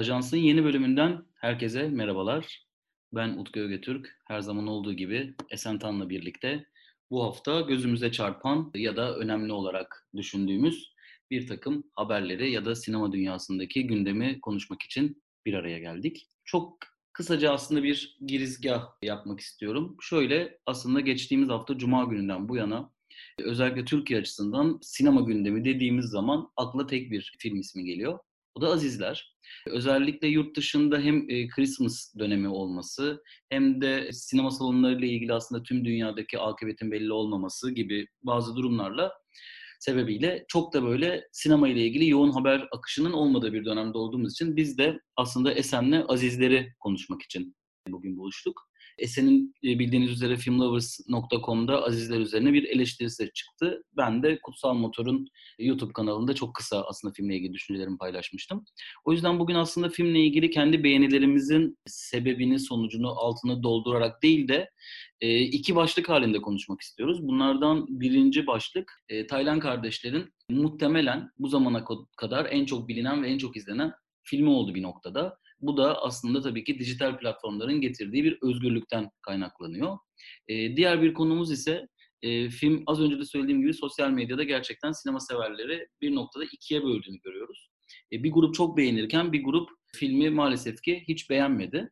Ajansın yeni bölümünden herkese merhabalar. Ben Utku Ögetürk. Her zaman olduğu gibi Esen Tan'la birlikte bu hafta gözümüze çarpan ya da önemli olarak düşündüğümüz bir takım haberleri ya da sinema dünyasındaki gündemi konuşmak için bir araya geldik. Çok kısaca aslında bir girizgah yapmak istiyorum. Şöyle aslında geçtiğimiz hafta Cuma gününden bu yana özellikle Türkiye açısından sinema gündemi dediğimiz zaman akla tek bir film ismi geliyor. O da Azizler. Özellikle yurt dışında hem e, Christmas dönemi olması hem de sinema salonlarıyla ilgili aslında tüm dünyadaki akıbetin belli olmaması gibi bazı durumlarla sebebiyle çok da böyle sinema ile ilgili yoğun haber akışının olmadığı bir dönemde olduğumuz için biz de aslında Esen'le Azizleri konuşmak için bugün buluştuk. Esen'in e, bildiğiniz üzere filmlovers.com'da Azizler üzerine bir eleştirisi çıktı. Ben de Kutsal Motor'un YouTube kanalında çok kısa aslında filmle ilgili düşüncelerimi paylaşmıştım. O yüzden bugün aslında filmle ilgili kendi beğenilerimizin sebebini, sonucunu altını doldurarak değil de e, iki başlık halinde konuşmak istiyoruz. Bunlardan birinci başlık e, Taylan kardeşlerin muhtemelen bu zamana kadar en çok bilinen ve en çok izlenen filmi oldu bir noktada. Bu da aslında tabii ki dijital platformların getirdiği bir özgürlükten kaynaklanıyor. E, diğer bir konumuz ise e, film az önce de söylediğim gibi sosyal medyada gerçekten sinema severleri bir noktada ikiye böldüğünü görüyoruz. E, bir grup çok beğenirken bir grup filmi maalesef ki hiç beğenmedi.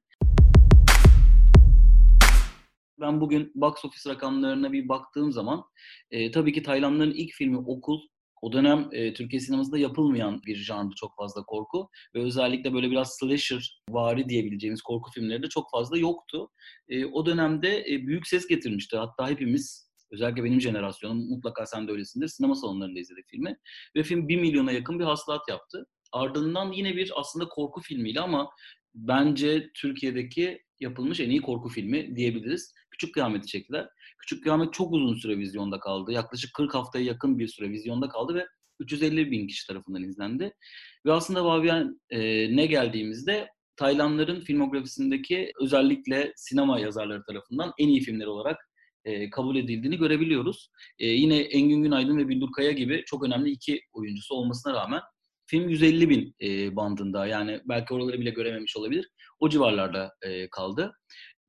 Ben bugün box office rakamlarına bir baktığım zaman e, tabii ki Taylandların ilk filmi Okul o dönem e, Türkiye sinemasında yapılmayan bir janrı çok fazla korku ve özellikle böyle biraz slasher vari diyebileceğimiz korku filmleri de çok fazla yoktu. E, o dönemde e, büyük ses getirmişti. Hatta hepimiz özellikle benim jenerasyonum mutlaka sen de öylesindir. Sinema salonlarında izledik filmi ve film 1 milyona yakın bir hasılat yaptı. Ardından yine bir aslında korku filmiyle ama bence Türkiye'deki yapılmış en iyi korku filmi diyebiliriz. Küçük Kıyamet'i çektiler. Küçük Kıyamet çok uzun süre vizyonda kaldı. Yaklaşık 40 haftaya yakın bir süre vizyonda kaldı ve 350 bin kişi tarafından izlendi. Ve aslında Vavian e, ne geldiğimizde Taylandların filmografisindeki özellikle sinema yazarları tarafından en iyi filmler olarak e, kabul edildiğini görebiliyoruz. E, yine Engin Günaydın ve Bildur Kaya gibi çok önemli iki oyuncusu olmasına rağmen film 150 bin e, bandında yani belki oraları bile görememiş olabilir. O civarlarda e, kaldı.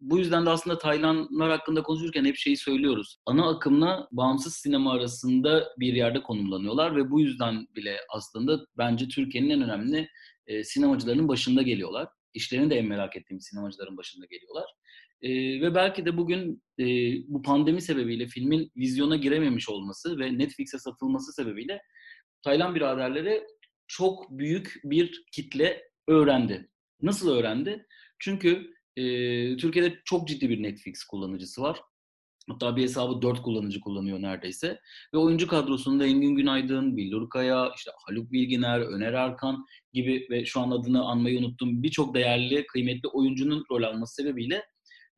Bu yüzden de aslında Taylanlar hakkında konuşurken hep şeyi söylüyoruz. Ana akımla bağımsız sinema arasında bir yerde konumlanıyorlar ve bu yüzden bile aslında bence Türkiye'nin en önemli e, sinemacılarının başında geliyorlar. İşlerini de en merak ettiğim sinemacıların başında geliyorlar. E, ve belki de bugün e, bu pandemi sebebiyle filmin vizyona girememiş olması ve Netflix'e satılması sebebiyle Taylan biraderleri çok büyük bir kitle öğrendi. Nasıl öğrendi? Çünkü Türkiye'de çok ciddi bir Netflix kullanıcısı var. Hatta bir hesabı dört kullanıcı kullanıyor neredeyse. Ve oyuncu kadrosunda Engin Günaydın, Billur Kaya, işte Haluk Bilginer, Öner Arkan gibi ve şu an adını anmayı unuttum birçok değerli, kıymetli oyuncunun rol alması sebebiyle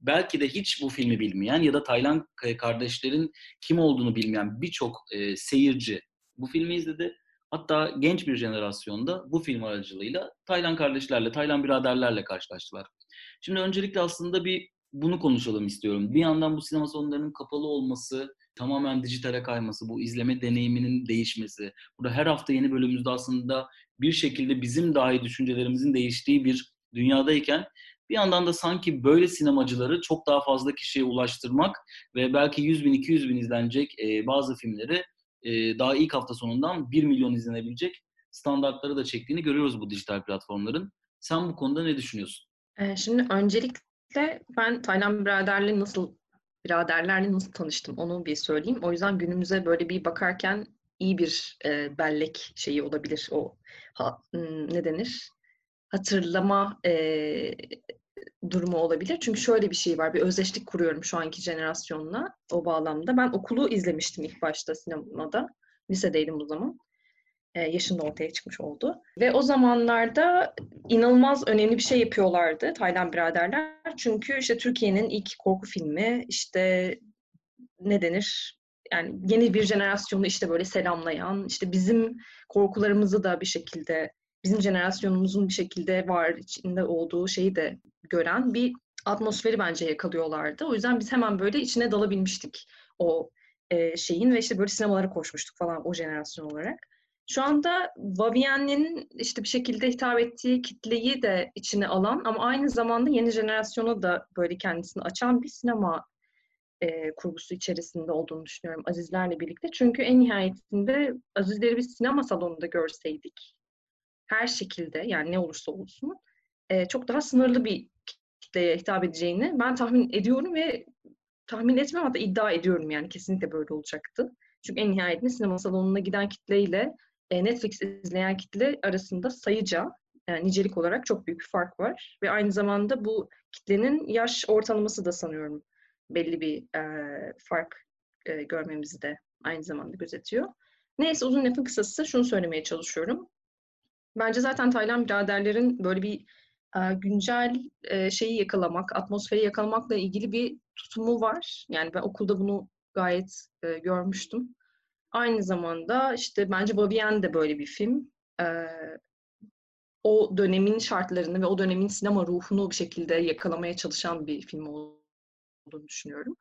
belki de hiç bu filmi bilmeyen ya da Taylan kardeşlerin kim olduğunu bilmeyen birçok e, seyirci bu filmi izledi Hatta genç bir jenerasyonda bu film aracılığıyla Taylan kardeşlerle, Taylan biraderlerle karşılaştılar. Şimdi öncelikle aslında bir bunu konuşalım istiyorum. Bir yandan bu sinema salonlarının kapalı olması, tamamen dijitale kayması, bu izleme deneyiminin değişmesi. Burada her hafta yeni bölümümüzde aslında bir şekilde bizim dahi düşüncelerimizin değiştiği bir dünyadayken bir yandan da sanki böyle sinemacıları çok daha fazla kişiye ulaştırmak ve belki 100 bin, 200 bin izlenecek bazı filmleri e, daha ilk hafta sonundan 1 milyon izlenebilecek standartları da çektiğini görüyoruz bu dijital platformların. Sen bu konuda ne düşünüyorsun? Şimdi öncelikle ben Taylan biraderle nasıl biraderlerle nasıl tanıştım onu bir söyleyeyim. O yüzden günümüze böyle bir bakarken iyi bir e, bellek şeyi olabilir. O ha, ne denir? Hatırlama e, durumu olabilir. Çünkü şöyle bir şey var. Bir özdeşlik kuruyorum şu anki jenerasyonla o bağlamda. Ben okulu izlemiştim ilk başta sinemada. Lisedeydim o zaman. Ee, yaşında ortaya çıkmış oldu. Ve o zamanlarda inanılmaz önemli bir şey yapıyorlardı Taylan biraderler. Çünkü işte Türkiye'nin ilk korku filmi işte ne denir? Yani yeni bir jenerasyonu işte böyle selamlayan, işte bizim korkularımızı da bir şekilde bizim jenerasyonumuzun bir şekilde var içinde olduğu şeyi de gören bir atmosferi bence yakalıyorlardı. O yüzden biz hemen böyle içine dalabilmiştik o e, şeyin ve işte böyle sinemalara koşmuştuk falan o jenerasyon olarak. Şu anda Vivienne'nin işte bir şekilde hitap ettiği kitleyi de içine alan ama aynı zamanda yeni jenerasyona da böyle kendisini açan bir sinema e, kurgusu içerisinde olduğunu düşünüyorum Azizlerle birlikte. Çünkü en nihayetinde Azizleri bir sinema salonunda görseydik her şekilde yani ne olursa olsun e, çok daha sınırlı bir kitleye hitap edeceğini ben tahmin ediyorum ve tahmin etmem hatta iddia ediyorum yani kesinlikle böyle olacaktı. Çünkü en nihayetinde sinema salonuna giden kitleyle e, Netflix izleyen kitle arasında sayıca yani nicelik olarak çok büyük bir fark var. Ve aynı zamanda bu kitlenin yaş ortalaması da sanıyorum belli bir e, fark e, görmemizi de aynı zamanda gözetiyor. Neyse uzun lafın kısası şunu söylemeye çalışıyorum. Bence zaten Taylan biraderlerin böyle bir e, güncel e, şeyi yakalamak, atmosferi yakalamakla ilgili bir tutumu var. Yani ben okulda bunu gayet e, görmüştüm. Aynı zamanda işte bence Babiyen de böyle bir film. E, o dönemin şartlarını ve o dönemin sinema ruhunu bir şekilde yakalamaya çalışan bir film olduğunu düşünüyorum.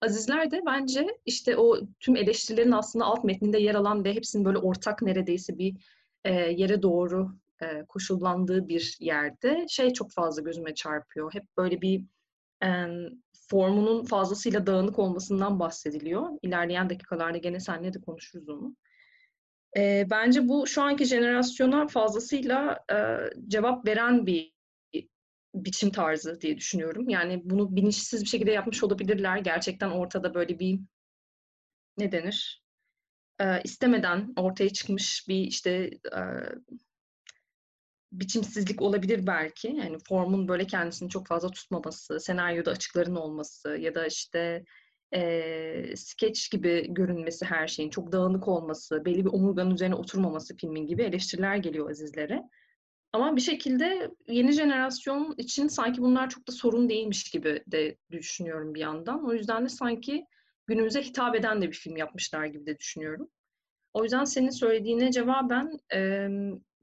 Azizler de bence işte o tüm eleştirilerin aslında alt metninde yer alan ve hepsinin böyle ortak neredeyse bir e, yere doğru e, koşullandığı bir yerde şey çok fazla gözüme çarpıyor. Hep böyle bir formunun fazlasıyla dağınık olmasından bahsediliyor. İlerleyen dakikalarda gene seninle de konuşuruz onu. Bence bu şu anki jenerasyona fazlasıyla cevap veren bir biçim tarzı diye düşünüyorum. Yani bunu bilinçsiz bir şekilde yapmış olabilirler. Gerçekten ortada böyle bir ne denir? İstemeden ortaya çıkmış bir işte biçimsizlik olabilir belki. Yani formun böyle kendisini çok fazla tutmaması, senaryoda açıkların olması ya da işte e, sketch gibi görünmesi her şeyin, çok dağınık olması, belli bir omurganın üzerine oturmaması filmin gibi eleştiriler geliyor Azizlere. Ama bir şekilde yeni jenerasyon için sanki bunlar çok da sorun değilmiş gibi de düşünüyorum bir yandan. O yüzden de sanki günümüze hitap eden de bir film yapmışlar gibi de düşünüyorum. O yüzden senin söylediğine cevaben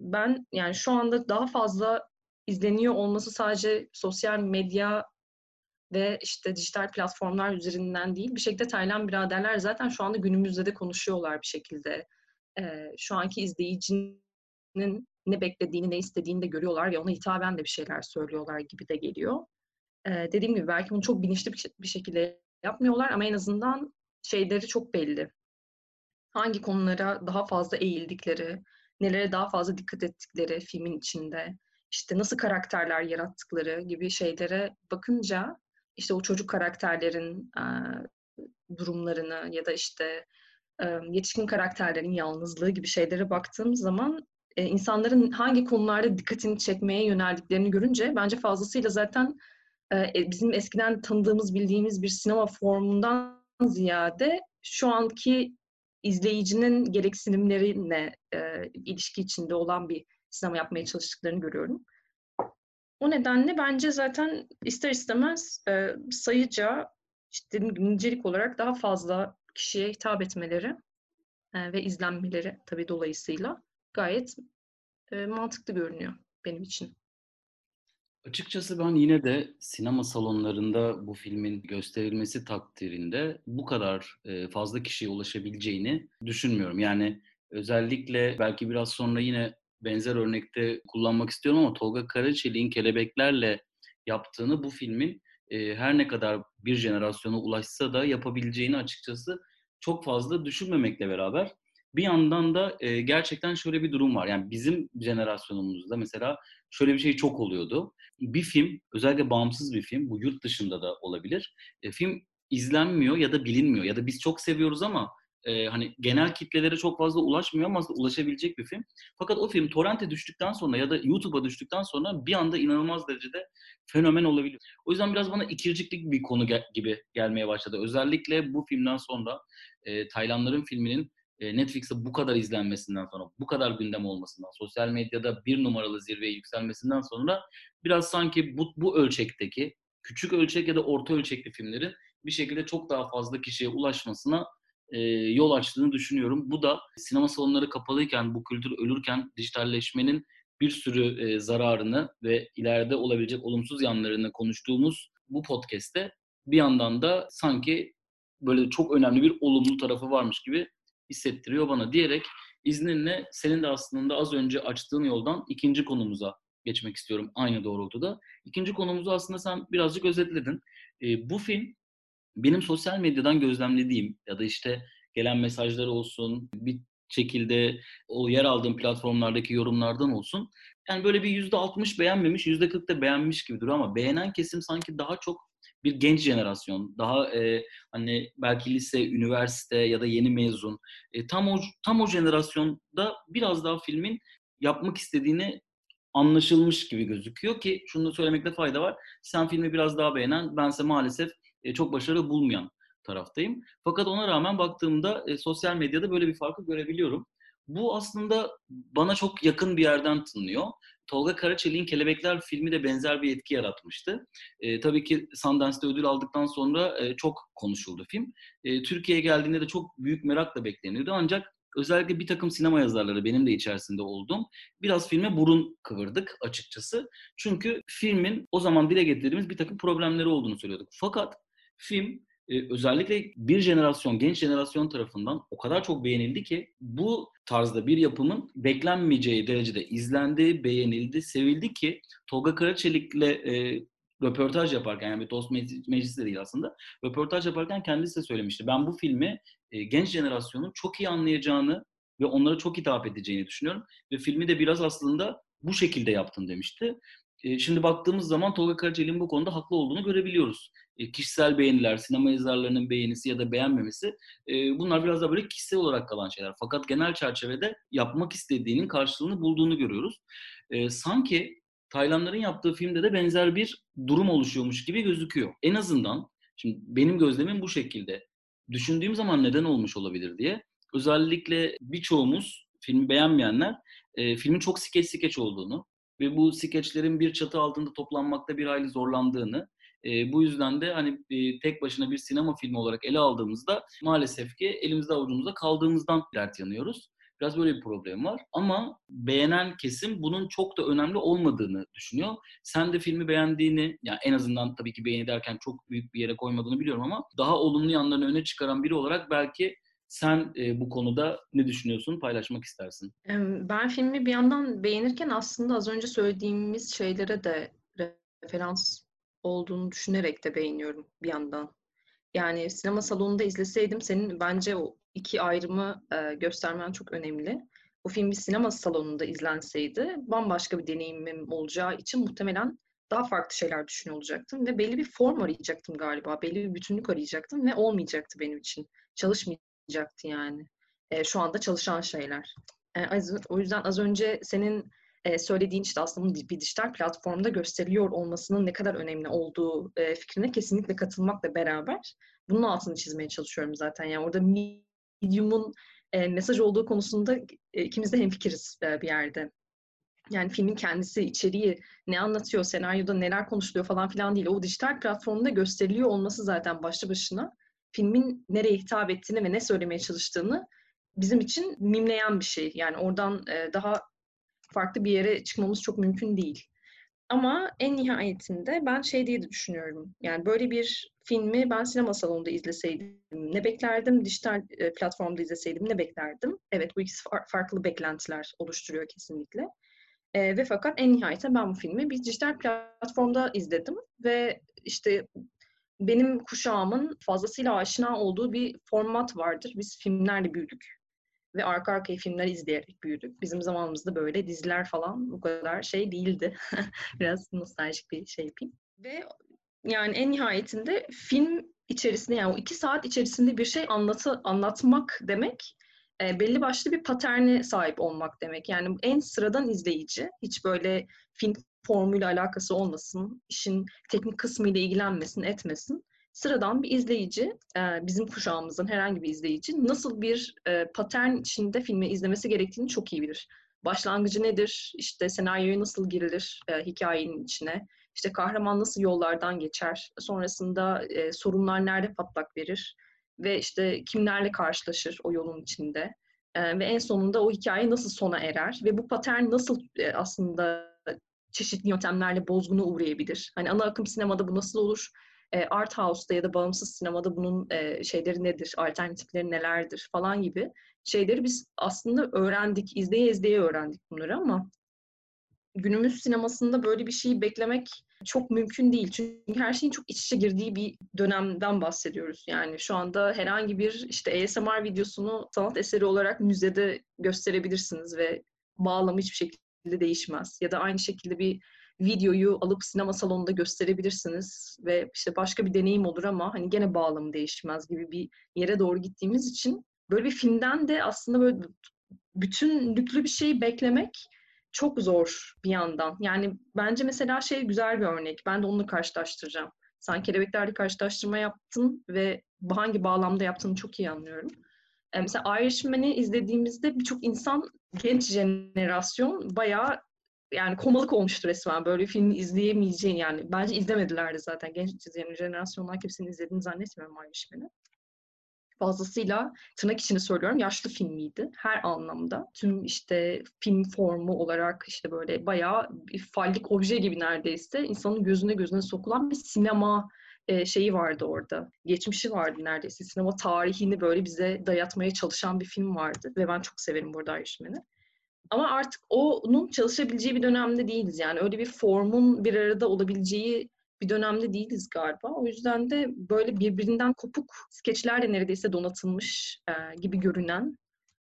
ben yani şu anda daha fazla izleniyor olması sadece sosyal medya ve işte dijital platformlar üzerinden değil. Bir şekilde Taylan biraderler zaten şu anda günümüzde de konuşuyorlar bir şekilde. E, şu anki izleyicinin ne beklediğini, ne istediğini de görüyorlar ve ona hitaben de bir şeyler söylüyorlar gibi de geliyor. E, dediğim gibi belki bunu çok bilinçli bir şekilde yapmıyorlar ama en azından şeyleri çok belli hangi konulara daha fazla eğildikleri, nelere daha fazla dikkat ettikleri filmin içinde, işte nasıl karakterler yarattıkları gibi şeylere bakınca işte o çocuk karakterlerin e, durumlarını ya da işte e, yetişkin karakterlerin yalnızlığı gibi şeylere baktığım zaman e, insanların hangi konularda dikkatini çekmeye yöneldiklerini görünce bence fazlasıyla zaten e, bizim eskiden tanıdığımız, bildiğimiz bir sinema formundan ziyade şu anki izleyicinin gereksinimlerine e, ilişki içinde olan bir sinema yapmaya çalıştıklarını görüyorum. O nedenle bence zaten ister istemez e, sayıca işte nicelik olarak daha fazla kişiye hitap etmeleri e, ve izlenmeleri tabii dolayısıyla gayet e, mantıklı görünüyor benim için. Açıkçası ben yine de sinema salonlarında bu filmin gösterilmesi takdirinde bu kadar fazla kişiye ulaşabileceğini düşünmüyorum. Yani özellikle belki biraz sonra yine benzer örnekte kullanmak istiyorum ama Tolga Karaçelik'in Kelebeklerle yaptığını bu filmin her ne kadar bir jenerasyona ulaşsa da yapabileceğini açıkçası çok fazla düşünmemekle beraber bir yandan da gerçekten şöyle bir durum var. Yani bizim jenerasyonumuzda mesela şöyle bir şey çok oluyordu bir film, özellikle bağımsız bir film, bu yurt dışında da olabilir. E, film izlenmiyor ya da bilinmiyor ya da biz çok seviyoruz ama e, hani genel kitlelere çok fazla ulaşmıyor ama ulaşabilecek bir film. Fakat o film torrente düştükten sonra ya da YouTube'a düştükten sonra bir anda inanılmaz derecede fenomen olabilir. O yüzden biraz bana ikirciklik bir konu gel- gibi gelmeye başladı. Özellikle bu filmden sonra e, Taylanların filminin Netflix'te bu kadar izlenmesinden sonra, bu kadar gündem olmasından, sosyal medyada bir numaralı zirveye yükselmesinden sonra biraz sanki bu, bu ölçekteki küçük ölçek ya da orta ölçekli filmlerin bir şekilde çok daha fazla kişiye ulaşmasına e, yol açtığını düşünüyorum. Bu da sinema salonları kapalıyken, bu kültür ölürken dijitalleşmenin bir sürü e, zararını ve ileride olabilecek olumsuz yanlarını konuştuğumuz bu podcast'te bir yandan da sanki böyle çok önemli bir olumlu tarafı varmış gibi hissettiriyor bana diyerek izninle senin de aslında az önce açtığın yoldan ikinci konumuza geçmek istiyorum aynı doğrultuda. İkinci konumuzu aslında sen birazcık özetledin. E, bu film benim sosyal medyadan gözlemlediğim ya da işte gelen mesajlar olsun, bir şekilde o yer aldığım platformlardaki yorumlardan olsun. Yani böyle bir yüzde 60 beğenmemiş, yüzde 40 da beğenmiş gibi duruyor ama beğenen kesim sanki daha çok bir genç jenerasyon, daha e, hani belki lise, üniversite ya da yeni mezun, e, tam o tam o jenerasyonda biraz daha filmin yapmak istediğini anlaşılmış gibi gözüküyor ki şunu söylemekte fayda var. Sen filmi biraz daha beğenen, bense maalesef e, çok başarılı bulmayan taraftayım. Fakat ona rağmen baktığımda e, sosyal medyada böyle bir farkı görebiliyorum. Bu aslında bana çok yakın bir yerden tınlıyor. Tolga Karaçelik'in Kelebekler filmi de benzer bir etki yaratmıştı. E, tabii ki Sundance'de ödül aldıktan sonra e, çok konuşuldu film. E, Türkiye'ye geldiğinde de çok büyük merakla bekleniyordu. Ancak özellikle bir takım sinema yazarları benim de içerisinde olduğum biraz filme burun kıvırdık açıkçası. Çünkü filmin o zaman dile getirdiğimiz bir takım problemleri olduğunu söylüyorduk. Fakat film e, özellikle bir jenerasyon, genç jenerasyon tarafından o kadar çok beğenildi ki bu tarzda bir yapımın beklenmeyeceği derecede izlendi, beğenildi, sevildi ki Tolga Karaçelik'le e, röportaj yaparken yani bir dost meclisi de değil aslında röportaj yaparken kendisi de söylemişti. Ben bu filmi e, genç jenerasyonun çok iyi anlayacağını ve onlara çok hitap edeceğini düşünüyorum. Ve filmi de biraz aslında bu şekilde yaptım demişti. E, şimdi baktığımız zaman Tolga Karaçelik'in bu konuda haklı olduğunu görebiliyoruz. E, kişisel beğeniler, sinema yazarlarının beğenisi ya da beğenmemesi e, bunlar biraz da böyle kişisel olarak kalan şeyler. Fakat genel çerçevede yapmak istediğinin karşılığını bulduğunu görüyoruz. Sanki Taylanların yaptığı filmde de benzer bir durum oluşuyormuş gibi gözüküyor. En azından şimdi benim gözlemim bu şekilde. Düşündüğüm zaman neden olmuş olabilir diye. Özellikle birçoğumuz filmi beğenmeyenler e, filmin çok skeç skeç olduğunu ve bu skeçlerin bir çatı altında toplanmakta bir hayli zorlandığını e, bu yüzden de hani e, tek başına bir sinema filmi olarak ele aldığımızda maalesef ki elimizde avucumuzda kaldığımızdan dert yanıyoruz. Biraz böyle bir problem var. Ama beğenen kesim bunun çok da önemli olmadığını düşünüyor. Sen de filmi beğendiğini, yani en azından tabii ki beğeni derken çok büyük bir yere koymadığını biliyorum ama daha olumlu yanlarını öne çıkaran biri olarak belki sen e, bu konuda ne düşünüyorsun? Paylaşmak istersin. Ben filmi bir yandan beğenirken aslında az önce söylediğimiz şeylere de referans olduğunu düşünerek de beğeniyorum bir yandan. Yani sinema salonunda izleseydim senin bence o iki ayrımı e, göstermen çok önemli. Bu film bir sinema salonunda izlenseydi bambaşka bir deneyimim olacağı için muhtemelen daha farklı şeyler düşünüyor olacaktım ve belli bir form arayacaktım galiba. Belli bir bütünlük arayacaktım ve olmayacaktı benim için. Çalışmayacaktı yani. E, şu anda çalışan şeyler. E, o yüzden az önce senin e, söylediğin işte aslında bir dijital platformda gösteriliyor olmasının ne kadar önemli olduğu e, fikrine kesinlikle katılmakla beraber bunun altını çizmeye çalışıyorum zaten. Yani orada Medium'un e, mesaj olduğu konusunda e, ikimiz de hemfikiriz e, bir yerde. Yani filmin kendisi, içeriği, ne anlatıyor, senaryoda neler konuşuluyor falan filan değil. O dijital platformda gösteriliyor olması zaten başlı başına filmin nereye hitap ettiğini ve ne söylemeye çalıştığını bizim için mimleyen bir şey. Yani oradan e, daha farklı bir yere çıkmamız çok mümkün değil. Ama en nihayetinde ben şey diye de düşünüyorum. Yani böyle bir filmi ben sinema salonunda izleseydim ne beklerdim? Dijital e, platformda izleseydim ne beklerdim? Evet bu ikisi far- farklı beklentiler oluşturuyor kesinlikle. E, ve fakat en nihayetinde ben bu filmi bir dijital platformda izledim ve işte benim kuşağımın fazlasıyla aşina olduğu bir format vardır. Biz filmlerle büyüdük ve arka arkaya filmler izleyerek büyüdük. Bizim zamanımızda böyle diziler falan bu kadar şey değildi. Biraz nostaljik bir şey yapayım. Ve yani en nihayetinde film içerisinde yani o iki saat içerisinde bir şey anlatı, anlatmak demek e, belli başlı bir paterne sahip olmak demek. Yani en sıradan izleyici hiç böyle film formuyla alakası olmasın, işin teknik kısmıyla ilgilenmesin, etmesin sıradan bir izleyici, bizim kuşağımızın herhangi bir izleyici nasıl bir patern içinde filmi izlemesi gerektiğini çok iyi bilir. Başlangıcı nedir? İşte senaryoya nasıl girilir hikayenin içine? İşte kahraman nasıl yollardan geçer? Sonrasında sorunlar nerede patlak verir? Ve işte kimlerle karşılaşır o yolun içinde? Ve en sonunda o hikaye nasıl sona erer? Ve bu patern nasıl aslında çeşitli yöntemlerle bozguna uğrayabilir? Hani ana akım sinemada bu nasıl olur? e, art house'da ya da bağımsız sinemada bunun e, şeyleri nedir, alternatifleri nelerdir falan gibi şeyleri biz aslında öğrendik, izleye izleye öğrendik bunları ama günümüz sinemasında böyle bir şeyi beklemek çok mümkün değil. Çünkü her şeyin çok iç içe girdiği bir dönemden bahsediyoruz. Yani şu anda herhangi bir işte ASMR videosunu sanat eseri olarak müzede gösterebilirsiniz ve bağlamı hiçbir şekilde değişmez. Ya da aynı şekilde bir videoyu alıp sinema salonunda gösterebilirsiniz ve işte başka bir deneyim olur ama hani gene bağlamı değişmez gibi bir yere doğru gittiğimiz için böyle bir filmden de aslında böyle bütünlüklü bir şey beklemek çok zor bir yandan. Yani bence mesela şey güzel bir örnek. Ben de onunla karşılaştıracağım. Sen kelebeklerle karşılaştırma yaptın ve hangi bağlamda yaptığını çok iyi anlıyorum. E, mesela Irishman'i izlediğimizde birçok insan genç jenerasyon bayağı yani komalık olmuştu resmen. Böyle filmi izleyemeyeceğin yani. Bence izlemedilerdi zaten. Genç jenerasyonlar kimsenin izlediğini zannetmiyorum Irishman'i fazlasıyla tırnak içini söylüyorum yaşlı filmiydi her anlamda. Tüm işte film formu olarak işte böyle bayağı bir fallik obje gibi neredeyse insanın gözüne gözüne sokulan bir sinema e, şeyi vardı orada. Geçmişi vardı neredeyse. Sinema tarihini böyle bize dayatmaya çalışan bir film vardı ve ben çok severim burada Irishman'i. Ama artık onun çalışabileceği bir dönemde değiliz. Yani öyle bir formun bir arada olabileceği bir dönemde değiliz galiba. O yüzden de böyle birbirinden kopuk skeçlerle neredeyse donatılmış e, gibi görünen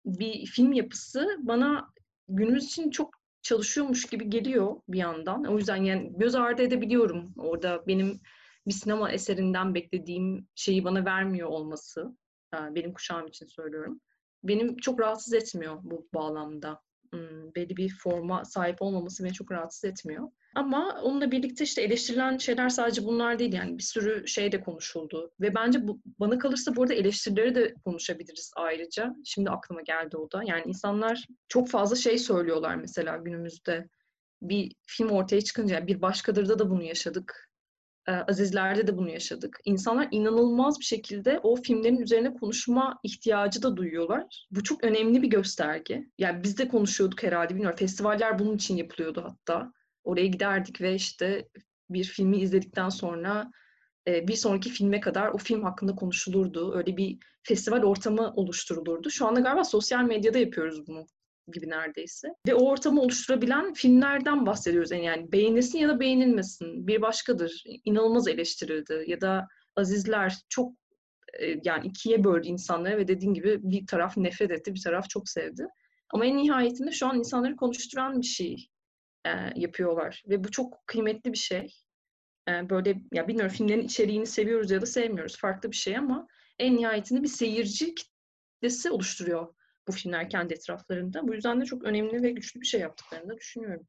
bir film yapısı bana günümüz için çok çalışıyormuş gibi geliyor bir yandan. O yüzden yani göz ardı edebiliyorum orada benim bir sinema eserinden beklediğim şeyi bana vermiyor olması. E, benim kuşağım için söylüyorum. Benim çok rahatsız etmiyor bu bağlamda. Hmm, belli bir forma sahip olmaması beni çok rahatsız etmiyor. Ama onunla birlikte işte eleştirilen şeyler sadece bunlar değil yani bir sürü şey de konuşuldu. Ve bence bu, bana kalırsa burada eleştirileri de konuşabiliriz ayrıca. Şimdi aklıma geldi o da. Yani insanlar çok fazla şey söylüyorlar mesela günümüzde. Bir film ortaya çıkınca bir başkadırda da bunu yaşadık. Azizler'de de bunu yaşadık. İnsanlar inanılmaz bir şekilde o filmlerin üzerine konuşma ihtiyacı da duyuyorlar. Bu çok önemli bir gösterge. Yani biz de konuşuyorduk herhalde bilmiyorum. Festivaller bunun için yapılıyordu hatta. Oraya giderdik ve işte bir filmi izledikten sonra bir sonraki filme kadar o film hakkında konuşulurdu. Öyle bir festival ortamı oluşturulurdu. Şu anda galiba sosyal medyada yapıyoruz bunu gibi neredeyse. Ve o ortamı oluşturabilen filmlerden bahsediyoruz. Yani, yani beğenilsin ya da beğenilmesin. Bir başkadır. İnanılmaz eleştirildi. Ya da Azizler çok yani ikiye böldü insanları ve dediğin gibi bir taraf nefret etti, bir taraf çok sevdi. Ama en nihayetinde şu an insanları konuşturan bir şey e, yapıyorlar. Ve bu çok kıymetli bir şey. E, böyle ya bilmiyorum filmlerin içeriğini seviyoruz ya da sevmiyoruz. Farklı bir şey ama en nihayetinde bir seyirci kitlesi oluşturuyor bu filmler kendi etraflarında. Bu yüzden de çok önemli ve güçlü bir şey yaptıklarını da düşünüyorum.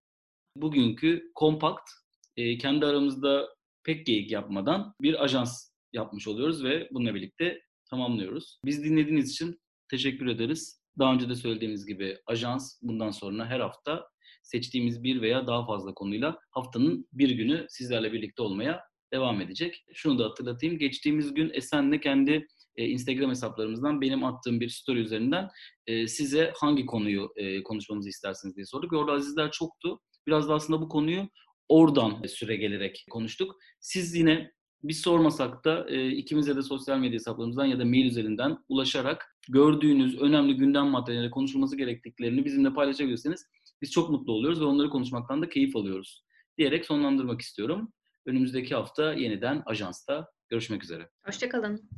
Bugünkü kompakt e, kendi aramızda pek geyik yapmadan bir ajans yapmış oluyoruz ve bununla birlikte tamamlıyoruz. Biz dinlediğiniz için teşekkür ederiz. Daha önce de söylediğimiz gibi ajans bundan sonra her hafta seçtiğimiz bir veya daha fazla konuyla haftanın bir günü sizlerle birlikte olmaya devam edecek. Şunu da hatırlatayım. Geçtiğimiz gün Esen'le kendi e, Instagram hesaplarımızdan benim attığım bir story üzerinden e, size hangi konuyu e, konuşmamızı istersiniz diye sorduk. Orada azizler çoktu. Biraz da aslında bu konuyu oradan süre gelerek konuştuk. Siz yine biz sormasak da e, ikimize de sosyal medya hesaplarımızdan ya da mail üzerinden ulaşarak gördüğünüz önemli gündem maddeleri konuşulması gerektiklerini bizimle paylaşabilirseniz biz çok mutlu oluyoruz ve onları konuşmaktan da keyif alıyoruz diyerek sonlandırmak istiyorum. Önümüzdeki hafta yeniden ajansta görüşmek üzere. Hoşçakalın.